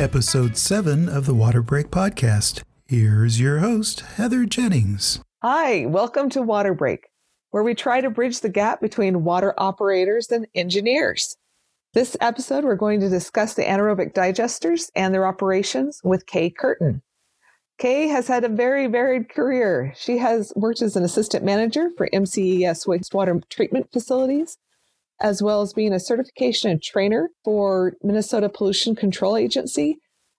episode 7 of the Water Break Podcast. Here's your host, Heather Jennings. Hi, welcome to Water Break, where we try to bridge the gap between water operators and engineers. This episode, we're going to discuss the anaerobic digesters and their operations with Kay Curtin. Kay has had a very varied career. She has worked as an assistant manager for MCES wastewater treatment facilities, as well as being a certification and trainer for Minnesota Pollution Control Agency,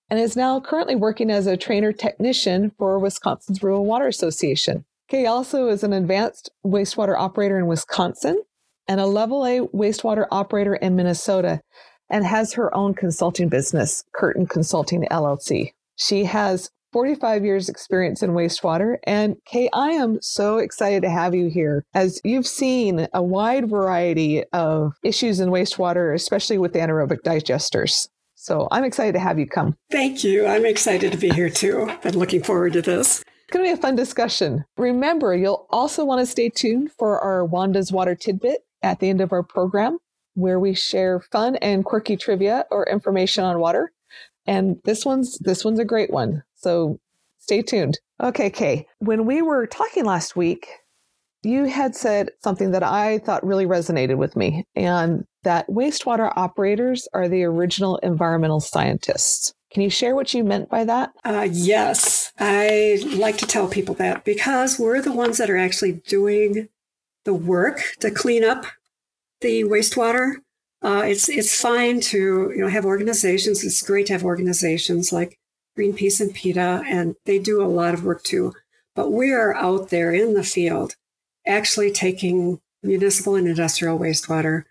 and is now currently working as a trainer technician for Wisconsin's Rural Water Association. Kay also is an advanced wastewater operator in Wisconsin and a level A wastewater operator in Minnesota and has her own consulting business, Curtin Consulting LLC. She has 45 years experience in wastewater. And Kay, I am so excited to have you here as you've seen a wide variety of issues in wastewater, especially with anaerobic digesters. So I'm excited to have you come. Thank you. I'm excited to be here too. Been looking forward to this. It's going to be a fun discussion. Remember, you'll also want to stay tuned for our Wanda's Water Tidbit at the end of our program, where we share fun and quirky trivia or information on water. And this one's this one's a great one. So stay tuned. Okay, Kay. When we were talking last week, you had said something that I thought really resonated with me, and that wastewater operators are the original environmental scientists. Can you share what you meant by that? Uh, yes, I like to tell people that because we're the ones that are actually doing the work to clean up the wastewater. Uh, it's it's fine to you know have organizations. It's great to have organizations like Greenpeace and PETA, and they do a lot of work too. But we are out there in the field, actually taking municipal and industrial wastewater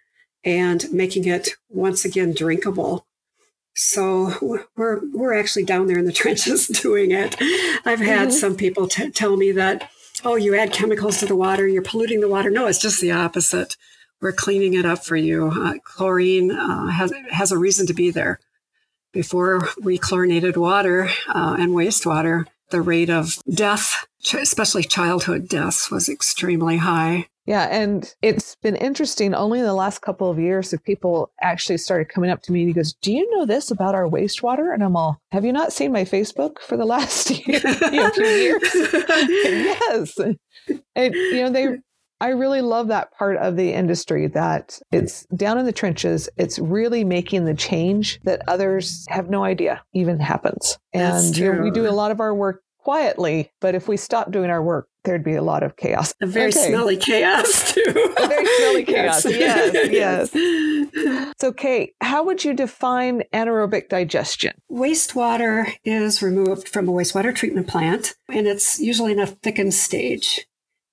and making it once again drinkable. So we're we're actually down there in the trenches doing it. I've had mm-hmm. some people t- tell me that, oh, you add chemicals to the water, you're polluting the water. No, it's just the opposite. We're cleaning it up for you. Uh, chlorine uh, has has a reason to be there before we chlorinated water uh, and wastewater, the rate of death, especially childhood deaths, was extremely high. Yeah, and it's been interesting. Only in the last couple of years have people actually started coming up to me and he goes, Do you know this about our wastewater? And I'm all, Have you not seen my Facebook for the last year, few years? yes. And, you know, they I really love that part of the industry that it's down in the trenches. It's really making the change that others have no idea even happens. And you know, we do a lot of our work quietly, but if we stop doing our work, there'd be a lot of chaos. A very okay. smelly chaos, too. a very smelly chaos. Yes, yes. So, Kate, how would you define anaerobic digestion? Wastewater is removed from a wastewater treatment plant, and it's usually in a thickened stage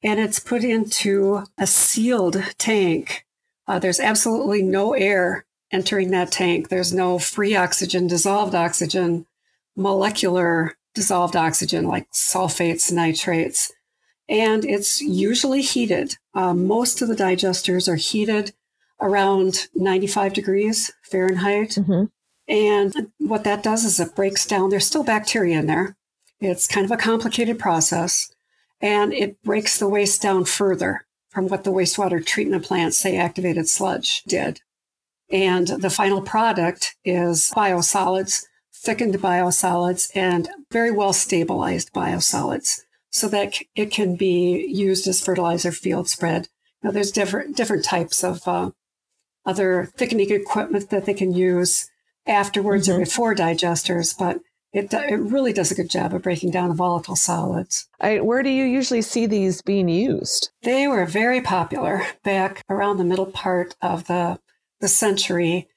and it's put into a sealed tank. Uh, there's absolutely no air entering that tank. There's no free oxygen, dissolved oxygen, molecular dissolved oxygen like sulfates, nitrates. And it's usually heated. Uh, most of the digesters are heated around 95 degrees Fahrenheit. Mm-hmm. And what that does is it breaks down, there's still bacteria in there. It's kind of a complicated process and it breaks the waste down further from what the wastewater treatment plants, say activated sludge, did. And the final product is biosolids, thickened biosolids, and very well stabilized biosolids so that it can be used as fertilizer field spread. Now, there's different, different types of uh, other thickening equipment that they can use afterwards mm-hmm. or before digesters, but it, it really does a good job of breaking down the volatile solids. I, where do you usually see these being used? They were very popular back around the middle part of the, the century,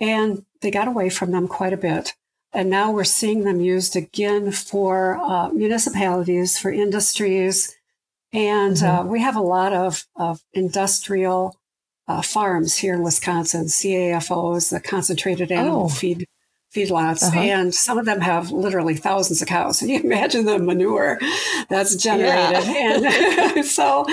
and they got away from them quite a bit. And now we're seeing them used again for uh, municipalities, for industries. And mm-hmm. uh, we have a lot of, of industrial uh, farms here in Wisconsin, CAFOs, the concentrated animal oh. feed feedlots, uh-huh. and some of them have literally thousands of cows. And you imagine the manure that's generated. Yeah. And so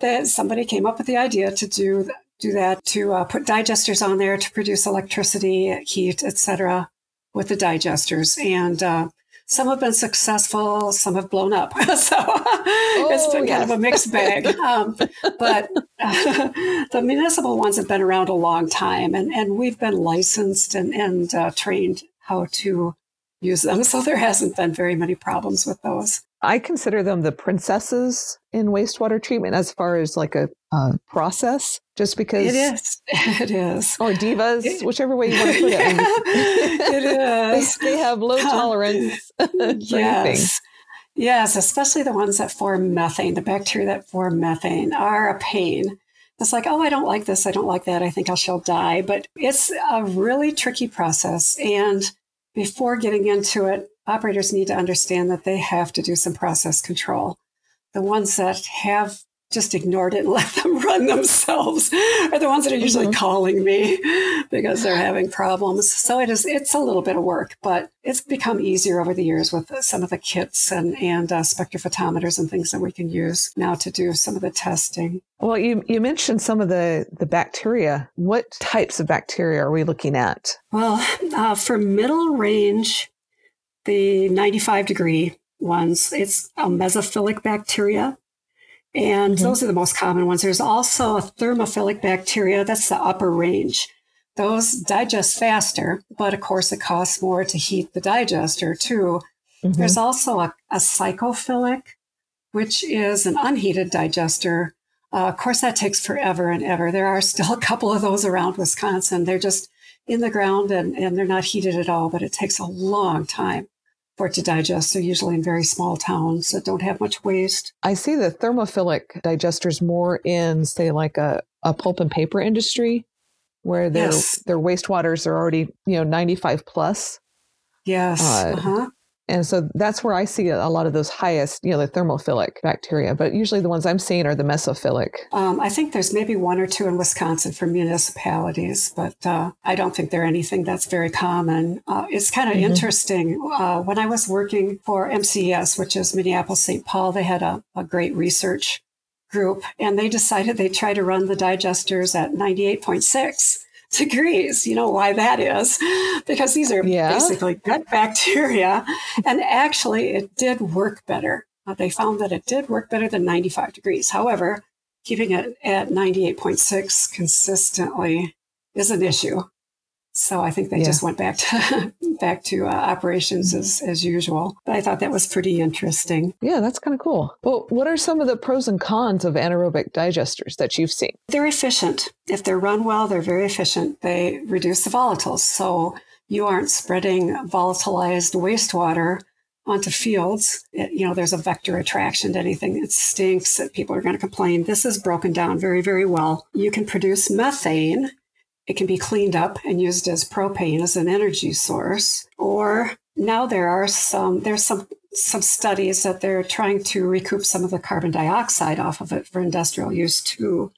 that somebody came up with the idea to do do that to uh, put digesters on there to produce electricity, heat, etc. with the digesters. And uh, some have been successful, some have blown up. so oh, it's been yes. kind of a mixed bag. Um, but uh, the municipal ones have been around a long time, and, and we've been licensed and, and uh, trained how to use them. So there hasn't been very many problems with those. I consider them the princesses in wastewater treatment as far as like a uh, process, just because it is. It is. Or divas, it, whichever way you want to put it. it is. they, they, have low tolerance. yes. Yes, especially the ones that form methane. The bacteria that form methane are a pain. It's like, oh, I don't like this. I don't like that. I think I shall die. But it's a really tricky process. And before getting into it, operators need to understand that they have to do some process control. The ones that have just ignored it and let them run themselves are the ones that are usually mm-hmm. calling me because they're having problems. So it is it's a little bit of work, but it's become easier over the years with some of the kits and and uh, spectrophotometers and things that we can use now to do some of the testing. Well, you you mentioned some of the the bacteria. What types of bacteria are we looking at? Well, uh, for middle range, the 95 degree ones, it's a mesophilic bacteria and mm-hmm. those are the most common ones. There's also a thermophilic bacteria, that's the upper range. Those digest faster, but of course, it costs more to heat the digester too. Mm-hmm. There's also a, a, psychophilic, which is an unheated digester. Uh, of course, that takes forever and ever. There are still a couple of those around Wisconsin. They're just in the ground and, and they're not heated at all, but it takes a long time for it to digest. They're usually in very small towns that don't have much waste. I see the thermophilic digesters more in, say, like a, a pulp and paper industry where their yes. their wastewaters are already, you know, 95 plus. Yes. Uh, uh-huh. And so that's where I see a lot of those highest, you know, the thermophilic bacteria. But usually the ones I'm seeing are the mesophilic. Um, I think there's maybe one or two in Wisconsin for municipalities, but uh, I don't think they're anything that's very common. Uh, it's kind of mm-hmm. interesting. Uh, when I was working for MCES, which is Minneapolis St. Paul, they had a, a great research group and they decided they'd try to run the digesters at 98.6 degrees. You know why that is? Because these are yeah. basically gut bacteria. And actually, it did work better. Uh, they found that it did work better than 95 degrees. However, keeping it at 98.6 consistently is an issue. So I think they yeah. just went back to back to uh, operations as as usual. But I thought that was pretty interesting. Yeah, that's kind of cool. Well, what are some of the pros and cons of anaerobic digesters that you've seen? They're efficient. If they're run well, they're very efficient. They reduce the volatiles, so you aren't spreading volatilized wastewater onto fields. It, you know, there's a vector attraction to anything that stinks that people are going to complain. This is broken down very, very well. You can produce methane it can be cleaned up and used as propane as an energy source. Or now there are some there's some some studies that they're trying to recoup some of the carbon dioxide off of it for industrial use too.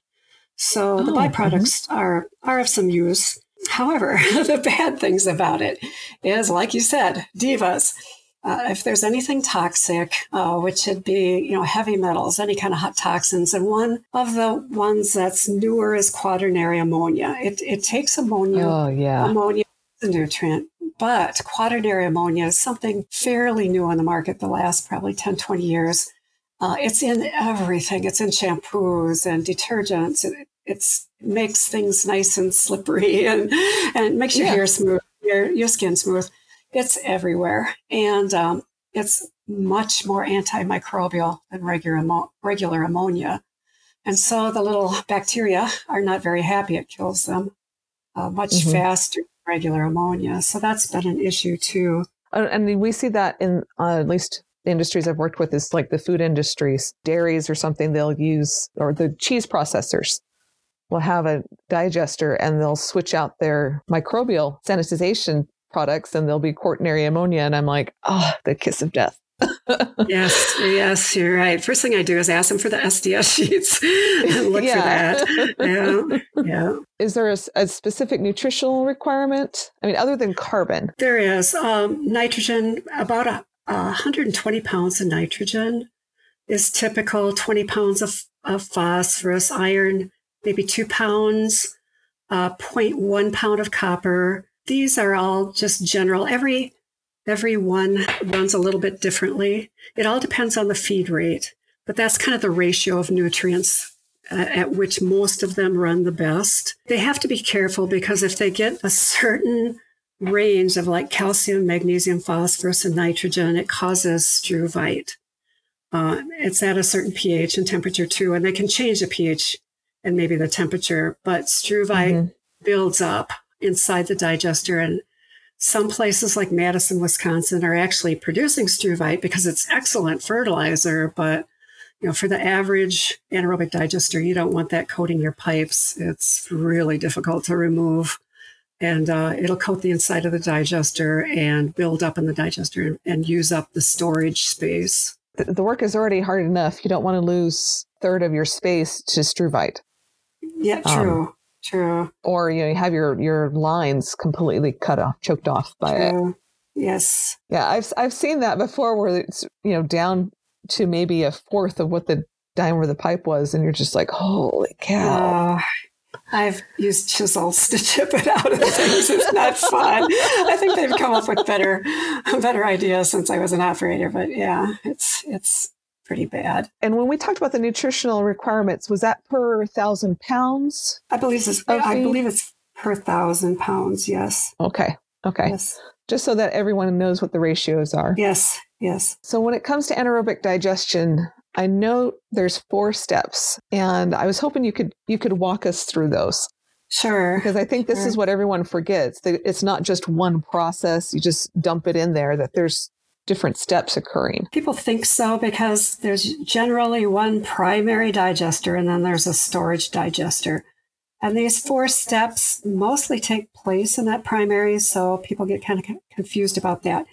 So oh, the byproducts mm-hmm. are are of some use. However, the bad things about it is, like you said, divas. Uh, if there's anything toxic, uh, which would be, you know, heavy metals, any kind of hot toxins, and one of the ones that's newer is quaternary ammonia. It, it takes ammonia. Oh, yeah. Ammonia is a nutrient, but quaternary ammonia is something fairly new on the market the last probably 10, 20 years. Uh, it's in everything. It's in shampoos and detergents. It, it's makes things nice and slippery and, and makes your yeah. hair smooth, your, your skin smooth. It's everywhere. And um, it's much more antimicrobial than regular, regular ammonia. And so the little bacteria are not very happy. It kills them uh, much mm-hmm. faster than regular ammonia. So that's been an issue too. Uh, and we see that in uh, at least the industries I've worked with is like the food industries, dairies or something they'll use, or the cheese processors will have a digester and they'll switch out their microbial sanitization products and there'll be quaternary ammonia. And I'm like, oh, the kiss of death. yes, yes, you're right. First thing I do is ask them for the SDS sheets and look yeah. for that. Yeah, yeah. Is there a, a, specific nutritional requirement? I mean, other than carbon? There is. Um, nitrogen, about a, a 120 pounds of nitrogen is typical. 20 pounds of, of phosphorus, iron, maybe two pounds, uh, 0.1 pound of copper, these are all just general. Every every one runs a little bit differently. It all depends on the feed rate, but that's kind of the ratio of nutrients uh, at which most of them run the best. They have to be careful because if they get a certain range of like calcium, magnesium, phosphorus, and nitrogen, it causes struvite. Uh, it's at a certain pH and temperature too, and they can change the pH and maybe the temperature, but struvite mm-hmm. builds up inside the digester. And some places like Madison, Wisconsin are actually producing struvite because it's excellent fertilizer, but you know, for the average anaerobic digester, you don't want that coating your pipes. It's really difficult to remove. And uh, it'll coat the inside of the digester and build up in the digester and, use up the storage space. The, the work is already hard enough. You don't want to lose third of your space to struvite. Yeah, true. Um, true. Or you know, you have your your lines completely cut off, choked off by true. it. Yes. Yeah, I've I've seen that before where it's you know down to maybe a fourth of what the diameter of the pipe was, and you're just like, holy cow. Uh, I've used chisels to chip it out of things. It's not fun. I think they've come up with better, better ideas since I was an operator. But yeah, it's it's pretty bad. And when we talked about the nutritional requirements, was that per thousand pounds? I believe it's. I believe it's per thousand pounds. Yes. Okay. Okay. Yes. Just so that everyone knows what the ratios are. Yes. Yes. So when it comes to anaerobic digestion, I know there's four steps and I was hoping you could you could walk us through those. Sure. Because I think this sure. is what everyone forgets. That it's not just one process, you just dump it in there that there's different steps occurring. People think so because there's generally one primary digester and then there's a storage digester. And these four steps mostly take place in that primary, so people get kind of confused about that.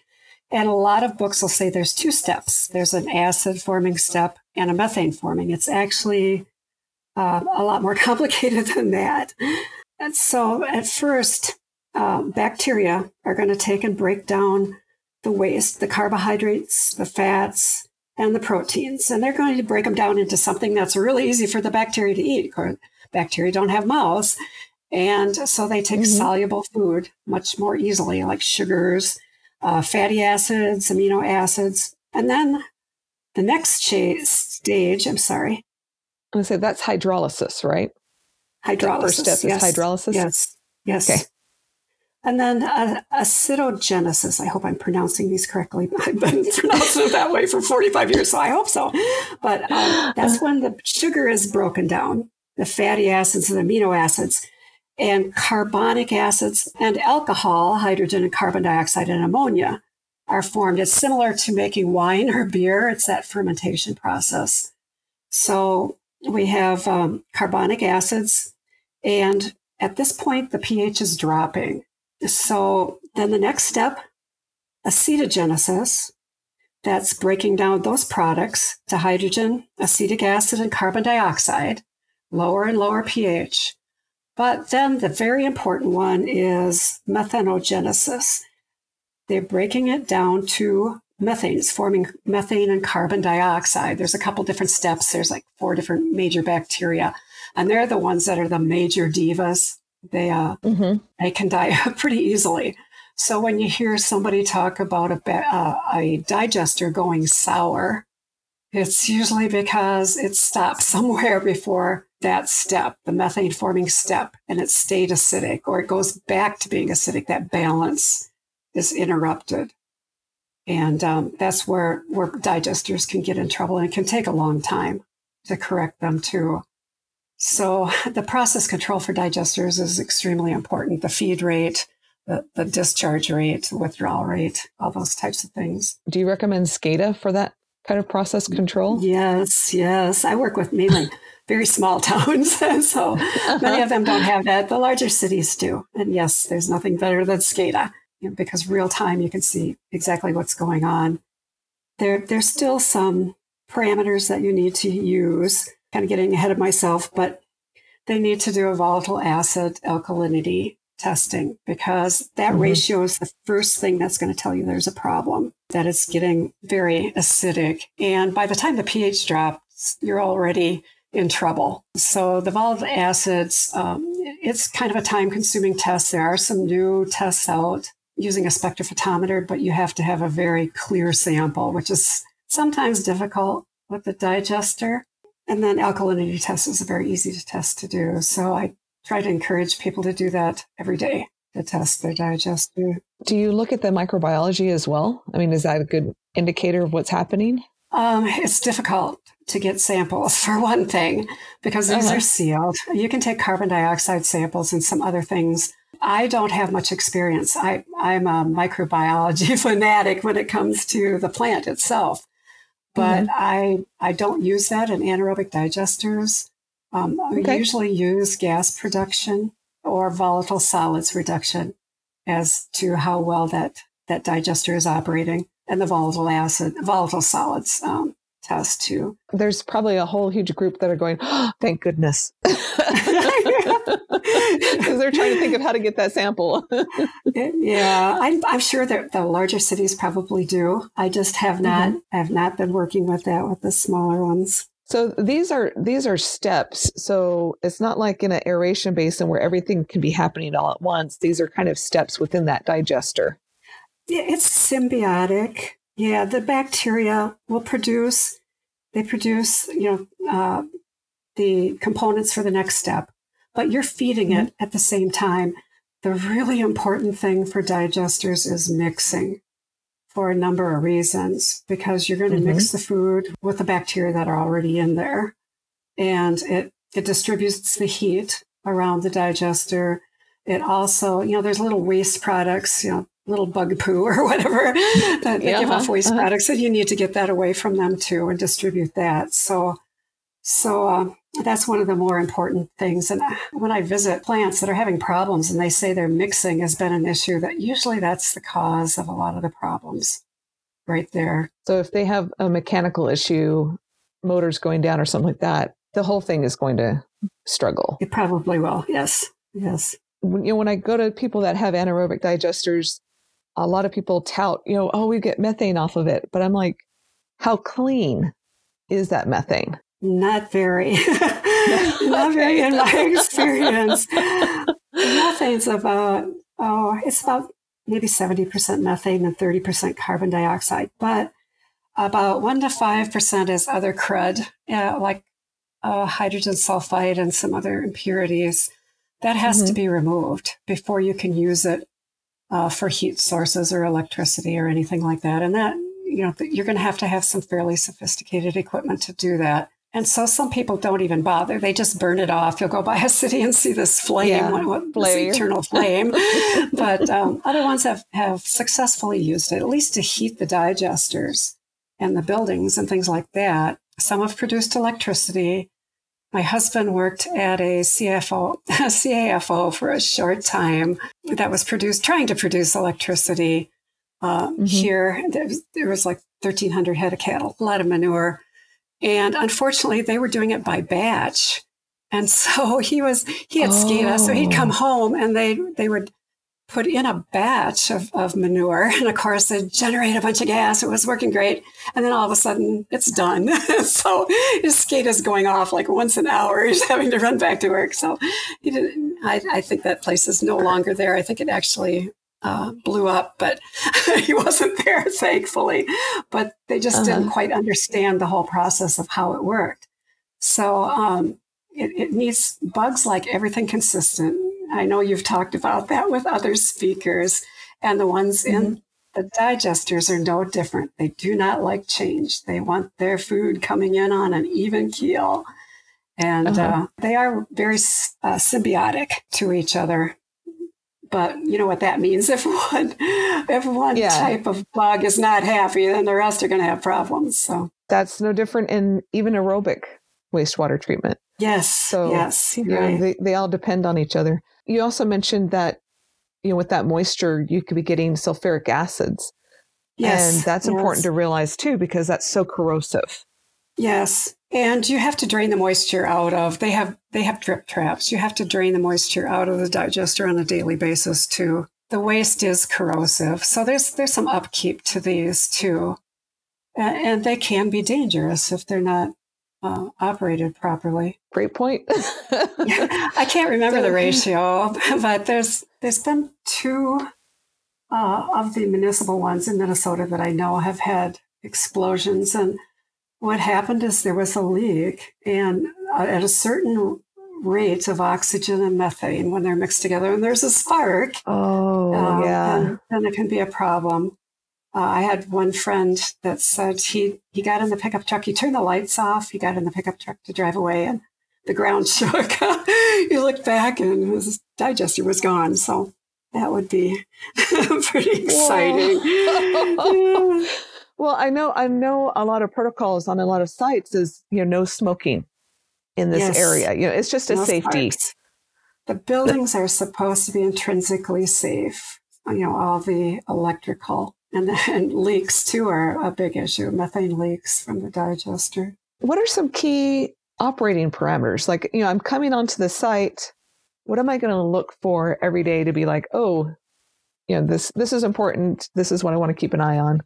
And a lot of books will say there's two steps there's an acid forming step and a methane forming. It's actually uh, a lot more complicated than that. And so at first, uh, bacteria are going to take and break down the waste, the carbohydrates, the fats, and the proteins. And they're going to break them down into something that's really easy for the bacteria to eat. Bacteria don't have mouths. And so they take mm-hmm. soluble food much more easily, like sugars uh, fatty acids, amino acids. And then the next stage, I'm sorry. I'm going to say that's hydrolysis, right? Hydrolysis. The first step yes. is hydrolysis? Yes. Yes. Okay. And then uh, acidogenesis. I hope I'm pronouncing these correctly. I've been pronouncing it that way for 45 years, so I hope so. But um, that's when the sugar is broken down, the fatty acids and amino acids, and carbonic acids and alcohol, hydrogen and carbon dioxide and ammonia are formed. It's similar to making wine or beer. It's that fermentation process. So we have um, carbonic acids, and at this point, the pH is dropping. So then the next step, acetogenesis, that's breaking down those products to hydrogen, acetic acid, and carbon dioxide, lower and lower pH. But then the very important one is methanogenesis. They're breaking it down to methane. It's forming methane and carbon dioxide. There's a couple different steps. There's like four different major bacteria, and they're the ones that are the major divas. They uh, mm-hmm. they can die pretty easily. So when you hear somebody talk about a, uh, a digester going sour, it's usually because it stopped somewhere before that step, the methane forming step, and it stayed acidic or it goes back to being acidic. That balance is interrupted. And um, that's where, where digesters can get in trouble and it can take a long time to correct them too. So the process control for digesters is extremely important. The feed rate, the, the discharge rate, the withdrawal rate, all those types of things. Do you recommend SCADA for that kind of process control? Yes, yes. I work with mainly very small towns. so many uh-huh. of them don't have that. The larger cities do. And yes, there's nothing better than SCADA because real time you can see exactly what's going on. There, there's still some parameters that you need to use, kind of getting ahead of myself, but they need to do a volatile acid alkalinity testing because that mm-hmm. ratio is the first thing that's going to tell you there's a problem, that it's getting very acidic. And by the time the pH drops, you're already in trouble. So the volatile acids, um, it's kind of a time consuming test. There are some new tests out using a spectrophotometer, but you have to have a very clear sample, which is sometimes difficult with the digester. And then alkalinity test is very easy to test to do. So I try to encourage people to do that every day. to test their digester. Do you look at the microbiology as well? I mean, is that a good indicator of what's happening? Um, it's difficult to get samples for one thing because these uh-huh. are sealed. You can take carbon dioxide samples and some other things. I don't have much experience. I, I'm a microbiology fanatic when it comes to the plant itself, but mm-hmm. I I don't use that in anaerobic digesters. Um, okay. I usually use gas production or volatile solids reduction as to how well that that digester is operating and the volatile acid, volatile solids um, test too. There's probably a whole huge group that are going, oh, thank goodness. Because they're trying to think of how to get that sample. yeah, I'm, I'm, sure that the larger cities probably do. I just have not mm-hmm. have not been working with that with the smaller ones. So these are these are steps. So it's not like in an aeration basin where everything can be happening all at once. These are kind of steps within that digester. Yeah, it's symbiotic. Yeah, the bacteria will produce, they produce, you know, uh, the components for the next step, but you're feeding mm-hmm. it at the same time. The really important thing for digesters is mixing for a number of reasons because you're going to mm-hmm. mix the food with the bacteria that are already in there and it, it distributes the heat around the digester. It also, you know, there's little waste products, you know, little bug poo or whatever that they yeah, give off waste uh-huh. products, and you need to get that away from them too and distribute that. So, so uh, that's one of the more important things. And when I visit plants that are having problems and they say their mixing has been an issue, that usually that's the cause of a lot of the problems right there. So if they have a mechanical issue, motors going down or something like that, the whole thing is going to struggle. It probably will. Yes. Yes. When, you know, when I go to people that have anaerobic digesters, a lot of people tout, you know, oh, we get methane off of it. But I'm like, how clean is that methane? Not very. Not very in my experience. Methane's about, oh, it's about maybe 70% methane and 30% carbon dioxide. But about 1% to 5% is other crud, uh, like uh, hydrogen sulfide and some other impurities. That has mm-hmm. to be removed before you can use it uh, for heat sources or electricity or anything like that. And that, you know, you're going to have to have some fairly sophisticated equipment to do that. And so some people don't even bother. They just burn it off. You'll go by a city and see this flame, yeah, what, this eternal flame. but um, other ones have, have successfully used it, at least to heat the digesters and the buildings and things like that. Some have produced electricity. My husband worked at a CFO, a CAFO for a short time that was produced, trying to produce electricity. Uh, mm-hmm. Here, there was, there was like 1,300 head of cattle, a lot of manure. And unfortunately, they were doing it by batch. And so he was, he had oh. SCADA. So he'd come oh. home and they, they would put in a batch of, of manure. And of course, it generated a bunch of gas. It was working great. And then all of a sudden, it's done. so his SCADA is going off like once an hour. He's having to run back to work. So he didn't, I, I think that place is no longer there. I think it actually uh, blew up, but he wasn't there, thankfully. But they just uh-huh. didn't quite understand the whole process of how it worked. So um, it, it needs bugs like everything consistent I know you've talked about that with other speakers, and the ones mm-hmm. in the digesters are no different. They do not like change. They want their food coming in on an even keel. And uh-huh. uh, they are very uh, symbiotic to each other. But you know what that means? If one, if one yeah. type of bug is not happy, then the rest are going to have problems. So that's no different in even aerobic wastewater treatment. Yes. So yes, you know, they, they all depend on each other. You also mentioned that, you know, with that moisture, you could be getting sulfuric acids. Yes. And that's yes. important to realize too, because that's so corrosive. Yes. And you have to drain the moisture out of, they have, they have drip traps. You have to drain the moisture out of the digester on a daily basis too. The waste is corrosive. So there's, there's some upkeep to these too. And they can be dangerous if they're not uh, operated properly. Great point. I can't remember so, the ratio, but there's there's been two uh, of the municipal ones in Minnesota that I know have had explosions, and what happened is there was a leak, and uh, at a certain rate of oxygen and methane when they're mixed together and there's a spark, Oh, uh, yeah. then, then it can be a problem. Uh, I had one friend that said he, he got in the pickup truck, he turned the lights off, he got in the pickup truck to drive away, and the ground shook. he looked back and his digester was gone. So that would be pretty exciting. Yeah. Well, I know I know a lot of protocols on a lot of sites is you know no smoking in this Yes. area. You know, it's just a No safety. sparks. The buildings are supposed to be intrinsically safe. You know, all the electrical and then leaks too are a big issue. Methane leaks from the digester. What are some key operating parameters? Like, you know, I'm coming onto the site. What am I going to look for every day to be like, oh, you know, this this is important. This is what I want to keep an eye on,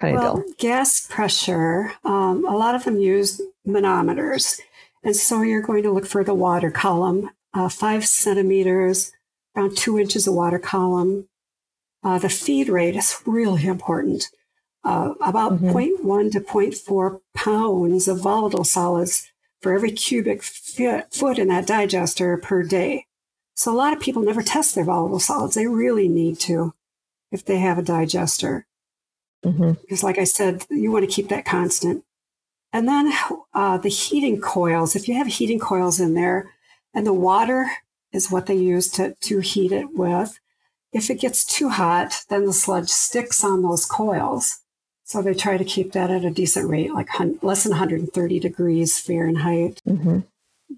kind of Well, deal. gas pressure, um, a lot of them use manometers. And so you're going to look for the water column, uh, five centimeters, around two inches of water column. Uh, the feed rate is really important. Uh, about Mhm. 0.1 to 0.4 pounds of volatile solids for every cubic foot in that digester per day. So a lot of people never test their volatile solids. They really need to if they have a digester hmm because like i said you want to keep that constant. And then uh, the heating coils if you have heating coils in there and the water is what they use to, to heat it with if it gets too hot then the sludge sticks on those coils. So they try to keep that at a decent rate like less than 130 degrees fahrenheit. Hmm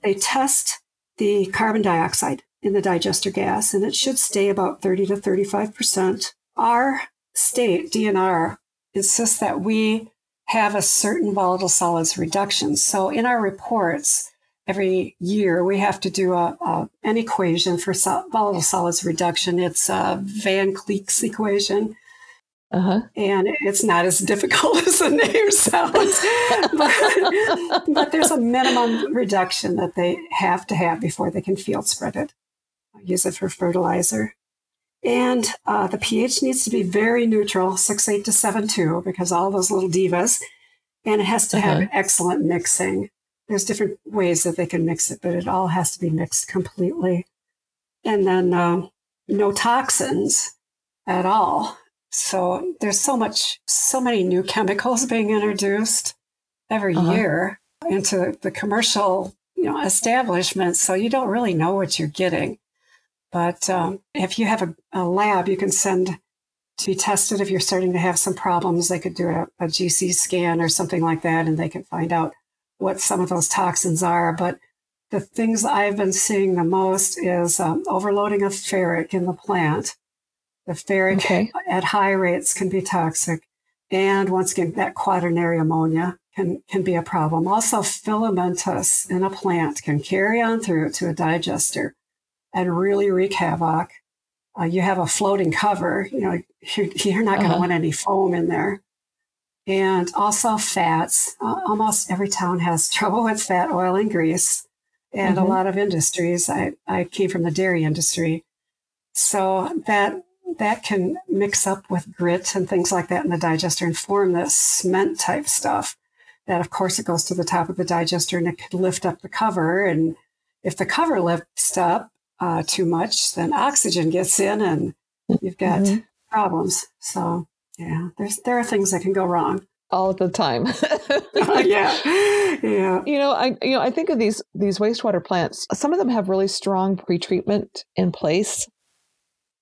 they test the carbon dioxide in the digester gas, and it should stay about 30 to 35 percent. Our state, DNR, insists that we have a certain volatile solids reduction. So in our reports, every year we have to do a, a an equation for sol- volatile solids reduction. It's a Van Kleeck's equation, Uh huh. and it's not as difficult as the name sounds. but, but there's a minimum reduction that they have to have before they can field spread it, use it for fertilizer. And uh, the pH needs to be very neutral, 6.8 to 7.2, because all those little divas. And it has to have Uh-huh. excellent mixing. There's different ways that they can mix it, but it all has to be mixed completely. And then um, no toxins at all. So there's so much, so many new chemicals being introduced every Uh-huh. year into the commercial, you know, establishments. So you don't really know what you're getting. But um, if you have a, a lab, you can send to be tested. If you're starting to have some problems, they could do a, a GC scan or something like that, and they can find out what some of those toxins are. But the things I've been seeing the most is um, overloading of ferric in the plant. The ferric Okay. at high rates can be toxic. And once again, that quaternary ammonia can, can be a problem. Also, filamentous in a plant can carry on through to a digester and really wreak havoc. Uh, you have a floating cover, you know, you're, you're not going to Uh-huh. want any foam in there. And also fats. Uh, almost every town has trouble with fat, oil, and grease. And Mhm. a lot of industries. I, I came from the dairy industry. So that that can mix up with grit and things like that in the digester and form this cement type stuff. That of course it goes to the top of the digester and it could lift up the cover. And if the cover lifts up uh, too much, then oxygen gets in and you've got Mhm. problems. So yeah, there's there are things that can go wrong. All the time. yeah, yeah. You know, I you know, I think of these these wastewater plants. Some of them have really strong pretreatment in place,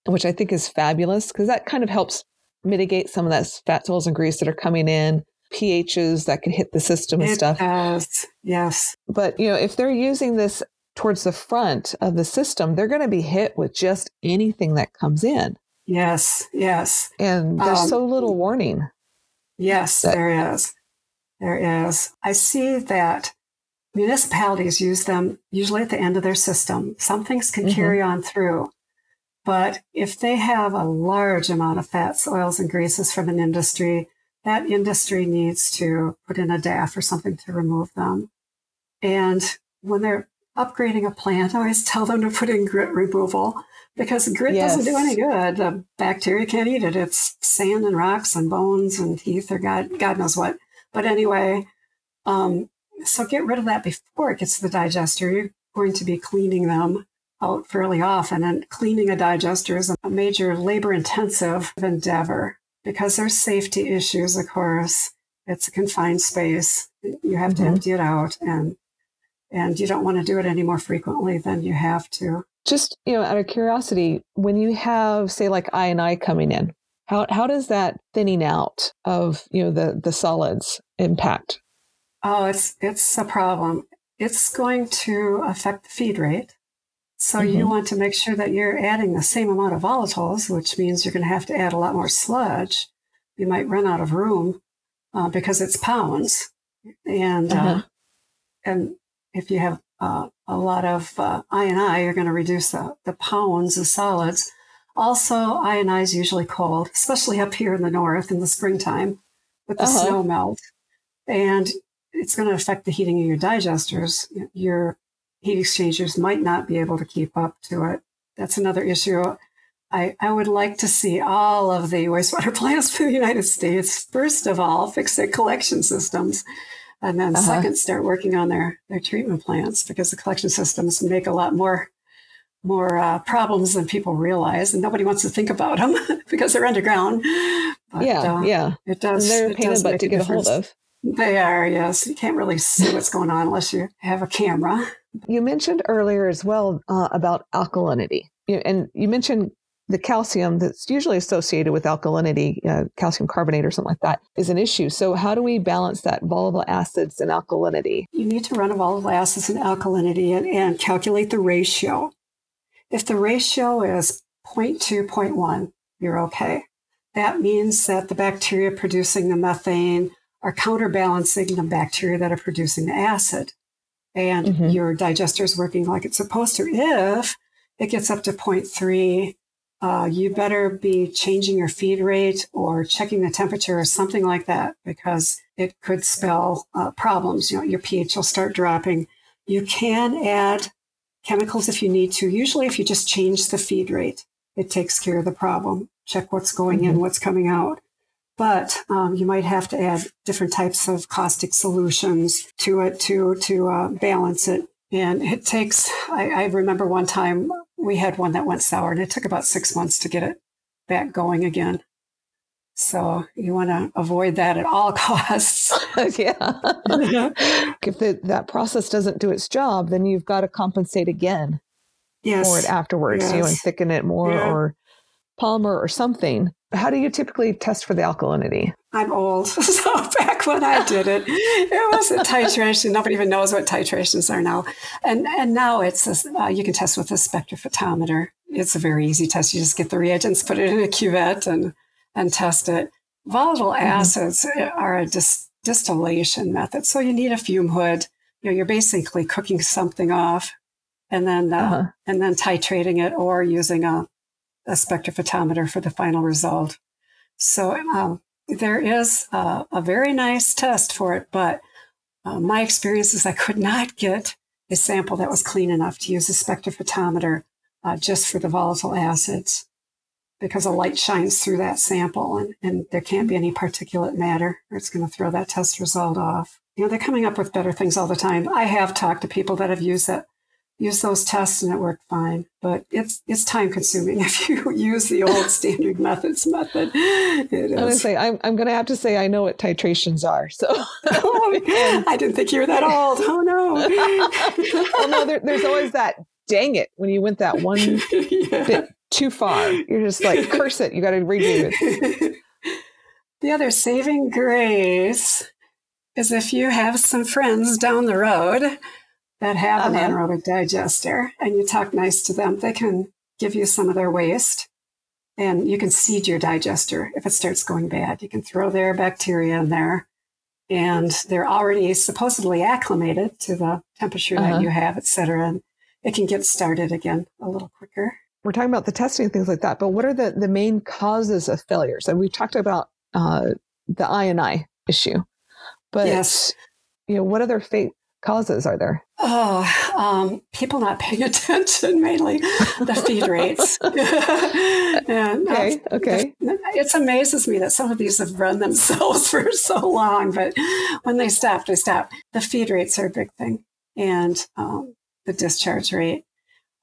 which I think is fabulous because that kind of helps mitigate some of that fat oils and grease that are coming in, pHs that can hit the system and It stuff. does. Yes. But you know, if they're using this towards the front of the system, they're going to be hit with just anything that comes in, Yes. Yes. and there's Um, so little warning. Yes, That- there is. There is. I see that municipalities use them usually at the end of their system. Some things can Mhm. carry on through. But if they have a large amount of fats, oils, and greases from an industry, that industry needs to put in a DAF or something to remove them. And when they're upgrading a plant, I always tell them to put in grit removal because grit doesn't do any good. The bacteria can't eat it. It's sand and rocks and bones and teeth or God, God knows what. But anyway, um, so get rid of that before it gets to the digester. You're going to be cleaning them out fairly often. And cleaning a digester is a major labor intensive endeavor because there's safety issues, of course. It's a confined space. You have mm-hmm. to empty it out and and you don't want to do it any more frequently than you have to. Just, you know, out of curiosity, when you have say like I and I coming in, how how does that thinning out of, you know, the the solids impact? Oh, it's it's a problem. It's going to affect the feed rate. So mm-hmm. you want to make sure that you're adding the same amount of volatiles, which means you're going to have to add a lot more sludge. You might run out of room uh, because it's pounds, and uh, uh-huh. uh, and if you have uh, a lot of uh, I and I, you're going to reduce the, the pounds of solids. Also, I and I is usually cold, especially up here in the north in the springtime with the uh-huh. snow melt, and it's going to affect the heating of your digesters. Your heat exchangers might not be able to keep up to it. That's another issue. I, I would like to see all of the wastewater plants for the United States, first of all, fix their collection systems. And then, uh-huh. second, start working on their, their treatment plants because the collection systems make a lot more more uh, problems than people realize, and nobody wants to think about them because they're underground. But, yeah, uh, yeah, it does. And they're a pain in the butt to get a hold of. They are, yes. You can't really see what's going on unless you have a camera. You mentioned earlier as well uh, about alkalinity, you, and you mentioned the calcium that's usually associated with alkalinity, uh, calcium carbonate or something like that, is an issue. So, how do we balance that volatile acids and alkalinity? You need to run a volatile acids and alkalinity and, and calculate the ratio. If the ratio is 0.2, 0.1, you're okay. That means that the bacteria producing the methane are counterbalancing the bacteria that are producing the acid. And mm-hmm. your digester is working like it's supposed to. If it gets up to 0.3, uh, you better be changing your feed rate or checking the temperature or something like that because it could spell uh, problems. You know, your pH will start dropping. You can add chemicals if you need to. Usually, if you just change the feed rate, it takes care of the problem. Check what's going mm-hmm. in, what's coming out but um, you might have to add different types of caustic solutions to it to to uh, balance it. And it takes. I, I, remember one time we had one that went sour, and it took about six months to get it back going again. So you want to avoid that at all costs. yeah. if the, that process doesn't do its job, then you've got to compensate again yes. for it afterwards. Yes. You know, and thicken it more yeah. or polymer or something how do you typically test for the alkalinity? I'm old, so back when I did it, it was a titration. Nobody even knows what titrations are now, and and now it's a, uh, you can test with a spectrophotometer. It's a very easy test. You just get the reagents, put it in a cuvette, and and test it. Volatile mm-hmm. acids are a dis- distillation method, so you need a fume hood. You know, you're basically cooking something off, and then uh, uh-huh. and then titrating it, or using a a spectrophotometer for the final result. So um, there is a, a, very nice test for it, but uh, my experience is I could not get a sample that was clean enough to use a spectrophotometer uh, just for the volatile acids because a light shines through that sample and, and there can't be any particulate matter or it's going to throw that test result off. You know, they're coming up with better things all the time. I have talked to people that have used that use those tests and it worked fine. But it's it's time consuming if you use the old standard methods method. It is. Honestly, I'm I'm going to have to say I know what titrations are. So oh, I didn't think you were that old. Oh no. well, no, there, there's always that. Dang it! When you went that one yeah. bit too far, you're just like curse it. You got to redo it. The other saving grace is if you have some friends down the road that have uh-huh. an anaerobic digester and you talk nice to them, they can give you some of their waste and you can seed your digester if it starts going bad. You can throw their bacteria in there and they're already supposedly acclimated to the temperature uh-huh. that you have, et cetera. And it can get started again a little quicker. We're talking about the testing and things like that, but what are the, the main causes of failures? And we've talked about uh, the I and I issue, but yes. you know, what other fa- causes are there? Oh, um, people not paying attention, mainly the feed rates. and, okay, uh, okay. It amazes me that some of these have run themselves for so long, but when they stop, they stop. The feed rates are a big thing. And um, the discharge rate.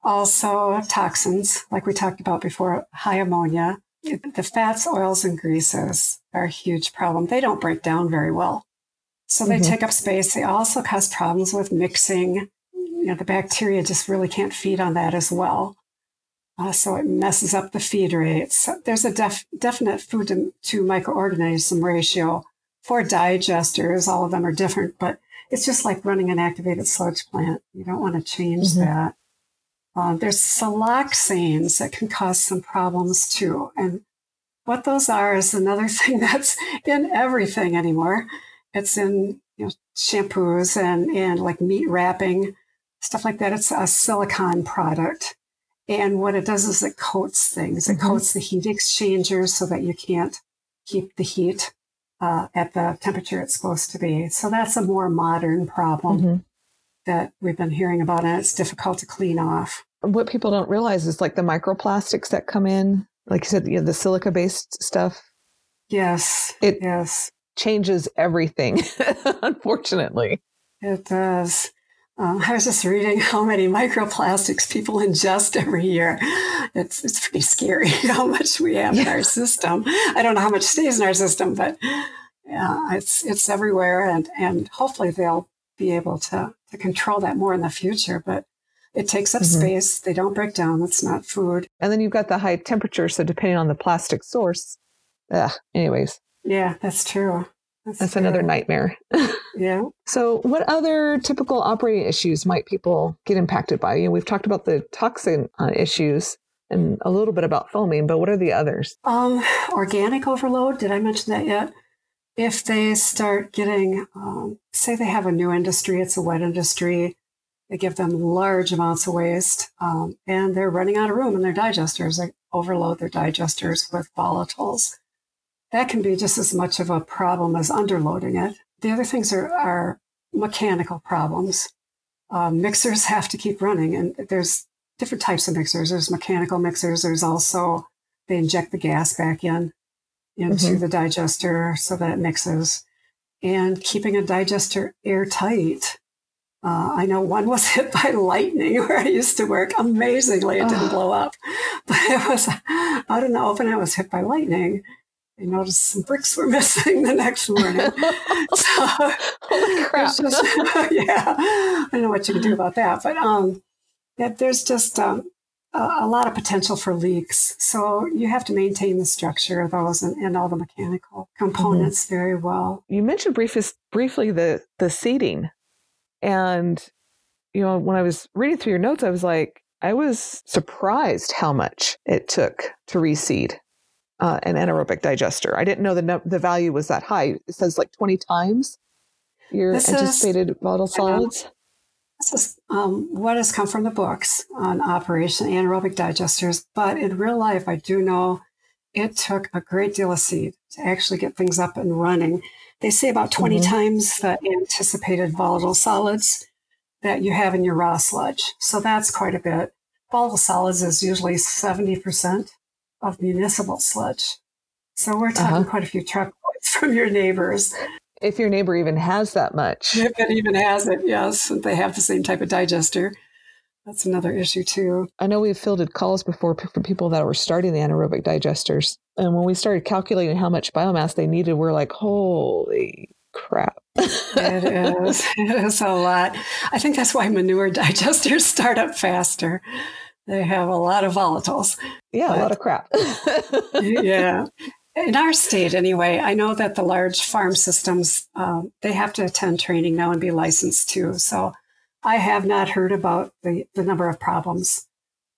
Also, toxins, like we talked about before, high ammonia. The fats, oils, and greases are a huge problem. They don't break down very well. So they mm-hmm. take up space. They also cause problems with mixing. You know, the bacteria just really can't feed on that as well. Uh, so it messes up the feed rates. So there's a def- definite food to, to microorganism ratio for digesters. All of them are different, but it's just like running an activated sludge plant. You don't want to change mm-hmm. that. Uh, there's siloxanes that can cause some problems too. And what those are is another thing that's in everything anymore. It's in you know, shampoos and, and like meat wrapping, stuff like that. It's a silicon product. And what it does is it coats things. It mm-hmm. coats the heat exchangers so that you can't keep the heat uh, at the temperature it's supposed to be. So that's a more modern problem mm-hmm. that we've been hearing about, and it's difficult to clean off. What people don't realize is like the microplastics that come in, like you said, you know, the silica based stuff. Yes. It yes. Changes everything, unfortunately. It does. Um, I was just reading how many microplastics people ingest every year. It's it's pretty scary how much we have yeah. in our system. I don't know how much stays in our system, but yeah, it's it's everywhere, and and hopefully they'll be able to to control that more in the future. But it takes up mm-hmm. space. They don't break down. It's not food. And then you've got the high temperature, so depending on the plastic source. Ugh, anyways. Yeah, that's true. That's, That's another nightmare. yeah. So, what other typical operating issues might people get impacted by? You know, we've talked about the toxin uh, issues and a little bit about foaming, but what are the others? Um, organic overload. Did I mention that yet? If they start getting, um, say, they have a new industry, it's a wet industry, they give them large amounts of waste, um, and they're running out of room in their digesters. They overload their digesters with volatiles that can be just as much of a problem as underloading it. The other things are, are mechanical problems. Uh, mixers have to keep running, and there's different types of mixers. There's mechanical mixers. There's also they inject the gas back in into mm-hmm. the digester so that it mixes, and keeping a digester airtight. Uh, I know one was hit by lightning where I used to work. Amazingly, it didn't oh. blow up, but it was out in the open. It was hit by lightning I noticed some bricks were missing the next morning. so, Holy crap. Just, yeah, I don't know what you can do about that. But um, yeah, there's just um, a, a, lot of potential for leaks. So you have to maintain the structure of those and, and all the mechanical components mm-hmm. very well. You mentioned briefly, briefly the, the seeding. And, you know, when I was reading through your notes, I was like, I was surprised how much it took to reseed uh, an anaerobic digester. I didn't know the the value was that high. It says like 20 times your this anticipated is, volatile solids. This is um, what has come from the books on Operation Anaerobic Digesters, but in real life, I do know it took a great deal of seed to actually get things up and running. They say about 20 mm-hmm. times the anticipated volatile solids that you have in your raw sludge. So that's quite a bit. Volatile solids is usually 70% of municipal sludge. So we're talking uh-huh. quite a few truckloads from your neighbors. If your neighbor even has that much. If it even has it, yes. They have the same type of digester. That's another issue too. I know we've fielded calls before from people that were starting the anaerobic digesters. And when we started calculating how much biomass they needed, we're like, holy crap. it is. It is a lot. I think that's why manure digesters start up faster they have a lot of volatiles. Yeah, but, a lot of crap. yeah. In our state, anyway, I know that the large farm systems, um, they have to attend training now and be licensed too. So I have not heard about the, the number of problems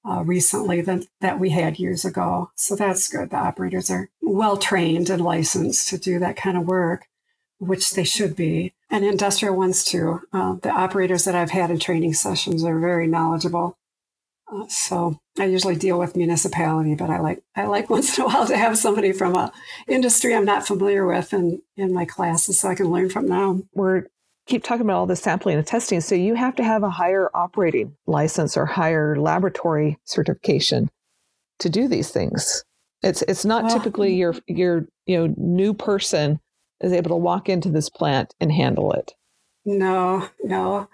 uh, recently that, that we had years ago. So that's good. The operators are well trained and licensed to do that kind of work, which they should be. And industrial ones too. Uh, the operators that I've had in training sessions are very knowledgeable Uh, so I usually deal with municipality, but I like I like once in a while to have somebody from a industry I'm not familiar with in, in my classes so I can learn from them. We're keep talking about all the sampling and testing. So you have to have a higher operating license or higher laboratory certification to do these things. It's it's not well, typically mm-hmm. your your you know new person is able to walk into this plant and handle it. No, no.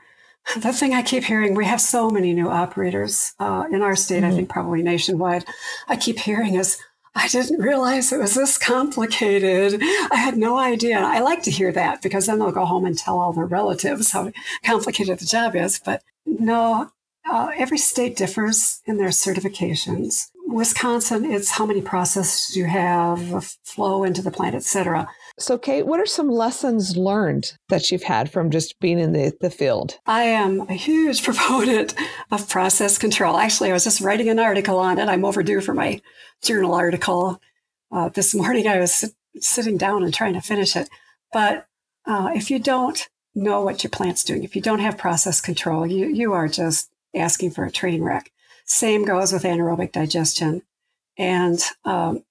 The thing I keep hearing, we have so many new operators uh, in our state, mm-hmm. I think probably nationwide. I keep hearing is, I didn't realize it was this complicated. I had no idea. I like to hear that because then they'll go home and tell all their relatives how complicated the job is. But no, uh, every state differs in their certifications. Wisconsin, it's how many processes you have, flow into the plant, et cetera. So, Kate, what are some lessons learned that you've had from just being in the, the field? I am a huge proponent of process control. Actually, I was just writing an article on it. I'm overdue for my journal article. Uh, this morning, I was sit- sitting down and trying to finish it. But uh, if you don't know what your plant's doing, if you don't have process control, you, you are just asking for a train wreck. Same goes with anaerobic digestion. And um,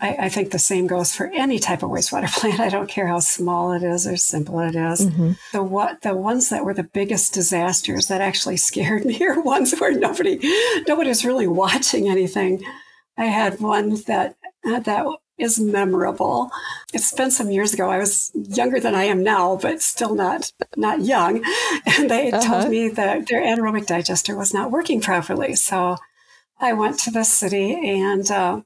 I, I, think the same goes for any type of wastewater plant. I don't care how small it is or simple it is. Mm-hmm. The what the ones that were the biggest disasters that actually scared me are ones where nobody nobody was really watching anything. I had one that that is memorable. It's been some years ago. I was younger than I am now, but still not not young. And they uh-huh. told me that their anaerobic digester was not working properly. So I went to the city and uh,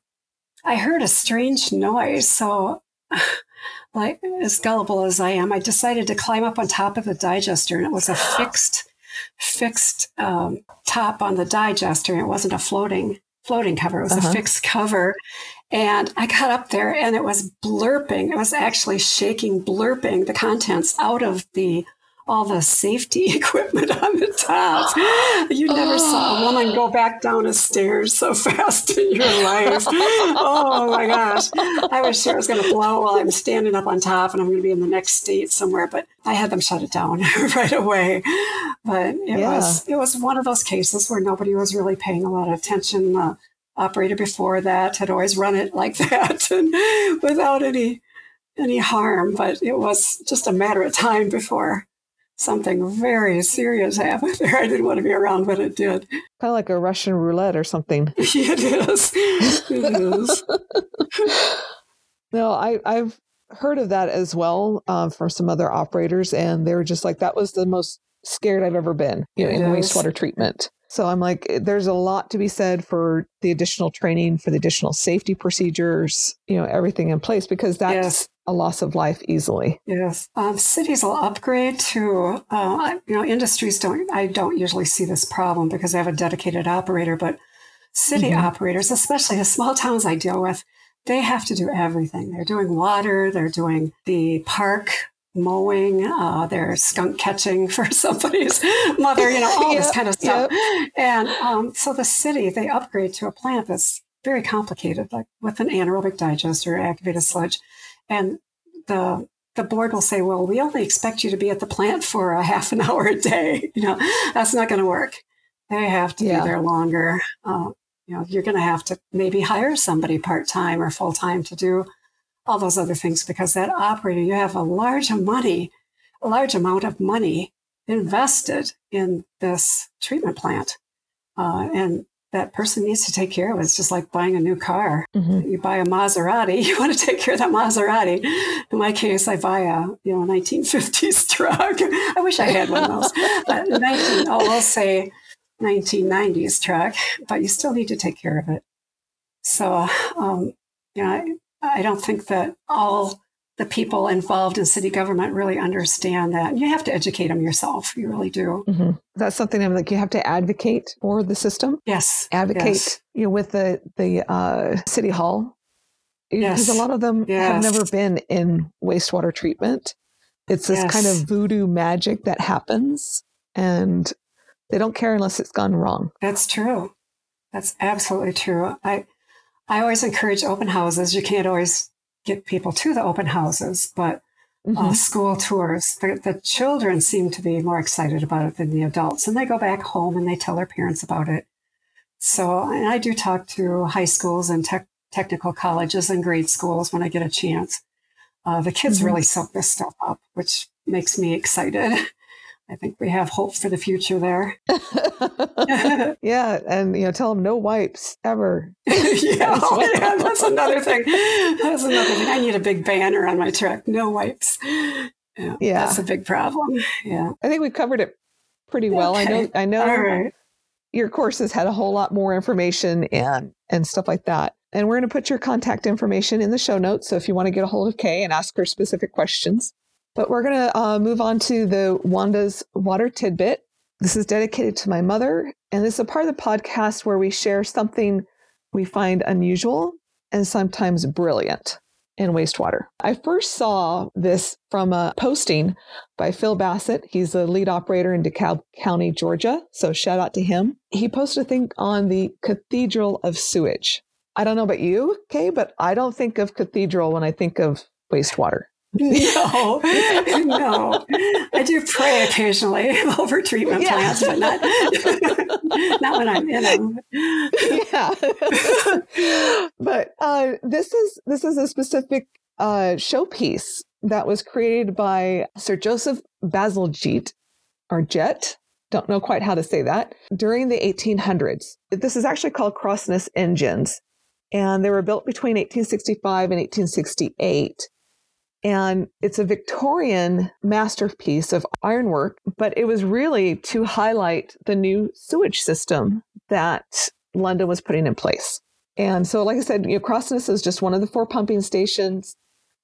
I heard a strange noise. So, like as gullible as I am, I decided to climb up on top of the digester, and it was a fixed fixed um, top on the digester. It wasn't a floating floating cover. It was uh-huh. a fixed cover. And I got up there and it was blurping. It was actually shaking, blurping the contents out of the all the safety equipment on the top. You never oh. saw a woman go back down a stairs so fast in your life. oh my gosh. I was sure it was going to blow while I'm standing up on top and I'm going to be in the next state somewhere, but I had them shut it down right away. But it yeah. was, it was one of those cases where nobody was really paying a lot of attention. The operator before that had always run it like that and without any, any harm, but it was just a matter of time before something very serious happened there. I didn't want to be around when it did. Kind of like a Russian roulette or something. it is. It is. no, I, I've heard of that as well um, from some other operators, and they were just like, that was the most scared I've ever been you know, in wastewater treatment. So I'm like, eh, there's a lot to be said for the additional training, for the additional safety procedures, you know, everything in place because that's yes. A loss of life easily. Yes, um, cities will upgrade to, uh, you know, industries don't. I don't usually see this problem because I have a dedicated operator, but city mm-hmm. operators, especially the small towns I deal with, they have to do everything. They're doing water, they're doing the park mowing, uh, they're skunk catching for somebody's mother, you know, all yep, this kind of stuff. Yep. And um, so the city, they upgrade to a plant that's very complicated, like with an anaerobic digester, activated sludge. And the the board will say, well, we only expect you to be at the plant for a half an hour a day. You know, that's not going to work. They have to yeah. be there longer. Uh, you know, you're going to have to maybe hire somebody part time or full time to do all those other things because that operator, you have a large money, a large amount of money invested in this treatment plant. Uh, and that person needs to take care of. It's just like buying a new car. Mm-hmm. You buy a Maserati, you want to take care of that Maserati. In my case, I buy a you know 1950s truck. I wish I had one of those. but 19, oh, I'll say 1990s truck, but you still need to take care of it. So, um, you know, I don't think that all the people involved in city government really understand that. You have to educate them yourself. You really do. Mm-hmm. That's something I'm like you have to advocate for the system. Yes, advocate. Yes. You know, with the the uh, city hall. Yes, because a lot of them yes. have never been in wastewater treatment. It's this yes. kind of voodoo magic that happens, and they don't care unless it's gone wrong. That's true. That's absolutely true. I I always encourage open houses. You can't always get people to the open houses, but uh, mm-hmm. uh, school tours, the, the children seem to be more excited about it than the adults. And they go back home and they tell their parents about it. So, and I do talk to high schools and tech, technical colleges and grade schools when I get a chance. Uh, the kids mm-hmm. really soak this stuff up, which makes me excited. I think we have hope for the future there. yeah, and you know, tell them no wipes ever. yeah, oh, yeah, that's another thing. That's another thing. I need a big banner on my truck. No wipes. Yeah, yeah, that's a big problem. Yeah, I think we covered it pretty well. I know Okay. I know All right. your courses had a whole lot more information and and stuff like that. And we're going to put your contact information in the show notes. So if you want to get a hold of Kay and ask her specific questions. But we're going to uh, move on to the Wanda's Water Tidbit. This is dedicated to my mother. And this is a part of the podcast where we share something we find unusual and sometimes brilliant in wastewater. I first saw this from a posting by Phil Bassett. He's the lead operator in DeKalb County, Georgia. So shout out to him. He posted a thing on the Cathedral of Sewage. I don't know about you, Kay, but I don't think of cathedral when I think of wastewater. No, no. I do pray occasionally over treatment Yeah. plants, but not not when I'm in them. yeah. but uh, this is this is a specific uh, showpiece that was created by Sir Joseph Bazalgette or Jet. Don't know quite how to say that. During the 1800s, this is actually called Crossness engines, and they were built between 1865 and 1868. And it's a Victorian masterpiece of ironwork, but it was really to highlight the new sewage system that London was putting in place. And so, like I said, you know, Crossness is just one of the four pumping stations,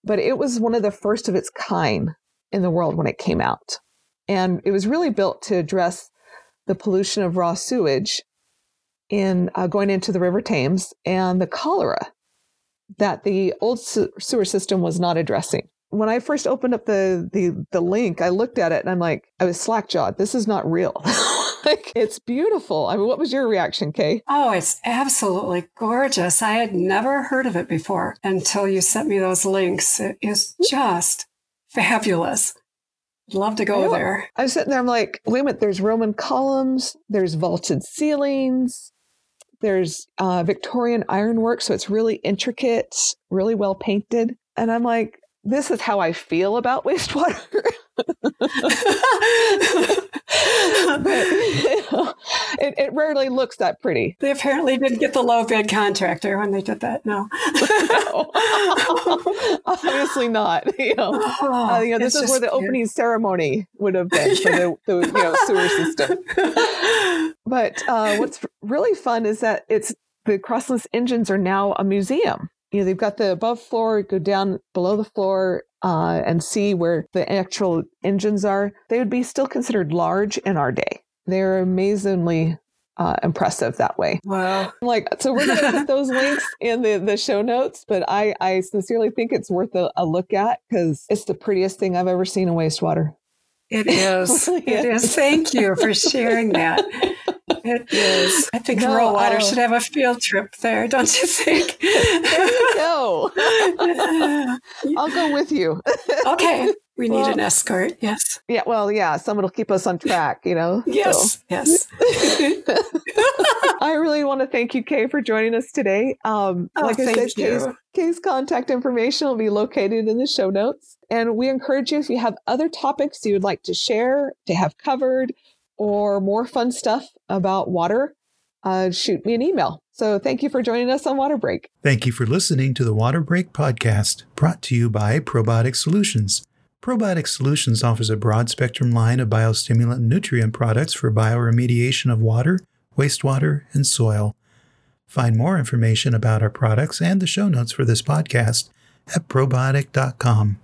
but it was one of the first of its kind in the world when it came out. And it was really built to address the pollution of raw sewage in uh, going into the River Thames and the cholera that the old sewer system was not addressing. When I first opened up the, the the link, I looked at it and I'm like, I was slack jawed. This is not real. like it's beautiful. I mean, what was your reaction, Kay? Oh, it's absolutely gorgeous. I had never heard of it before until you sent me those links. It is hmm. just fabulous. I'd love to go know. there. I was sitting there, I'm like, wait a minute, there's Roman columns, there's vaulted ceilings, there's uh, Victorian ironwork. So it's really intricate, really well painted. And I'm like, this is how I feel about wastewater. but you know, it, it rarely looks that pretty. They apparently didn't get the low bid contractor when they did that. No. Obviously not. You know, Oh, uh, you know this is where the cute. opening ceremony would have been for the, the you know sewer system. But uh, what's really fun is that it's the Crossness engines are now a museum. You know, they've got the above floor, go down below the floor uh, and see where the actual engines are. They would be still considered large in our day. They're amazingly uh, impressive that way. Wow. I'm like, so we're going to put those links in the, the show notes, but I, I sincerely think it's worth a, a look at because it's the prettiest thing I've ever seen in wastewater. It is. It is. is. Thank you for sharing that. It is. I think No, rural water oh. should have a field trip there, don't you think? There you go. I'll go with you. okay. We need Well- an escort. Yes. Yeah, well, yeah, someone will keep us on track, you know? So- Yes. Yes. I really want to thank you, Kay, for joining us today. Um, Oh, like I said, thank Kay's, you. Kay's contact information will be located in the show notes. And we encourage you if you have other topics you would like to share, to have covered, or more fun stuff about water, uh, shoot me an email. So thank you for joining us on Water Break. Thank you for listening to the Water Break Podcast, brought to you by Probiotic Solutions. Probiotic Solutions offers a broad spectrum line of biostimulant nutrient products for bioremediation of water, wastewater, and soil. Find more information about our products and the show notes for this podcast at probiotic.com.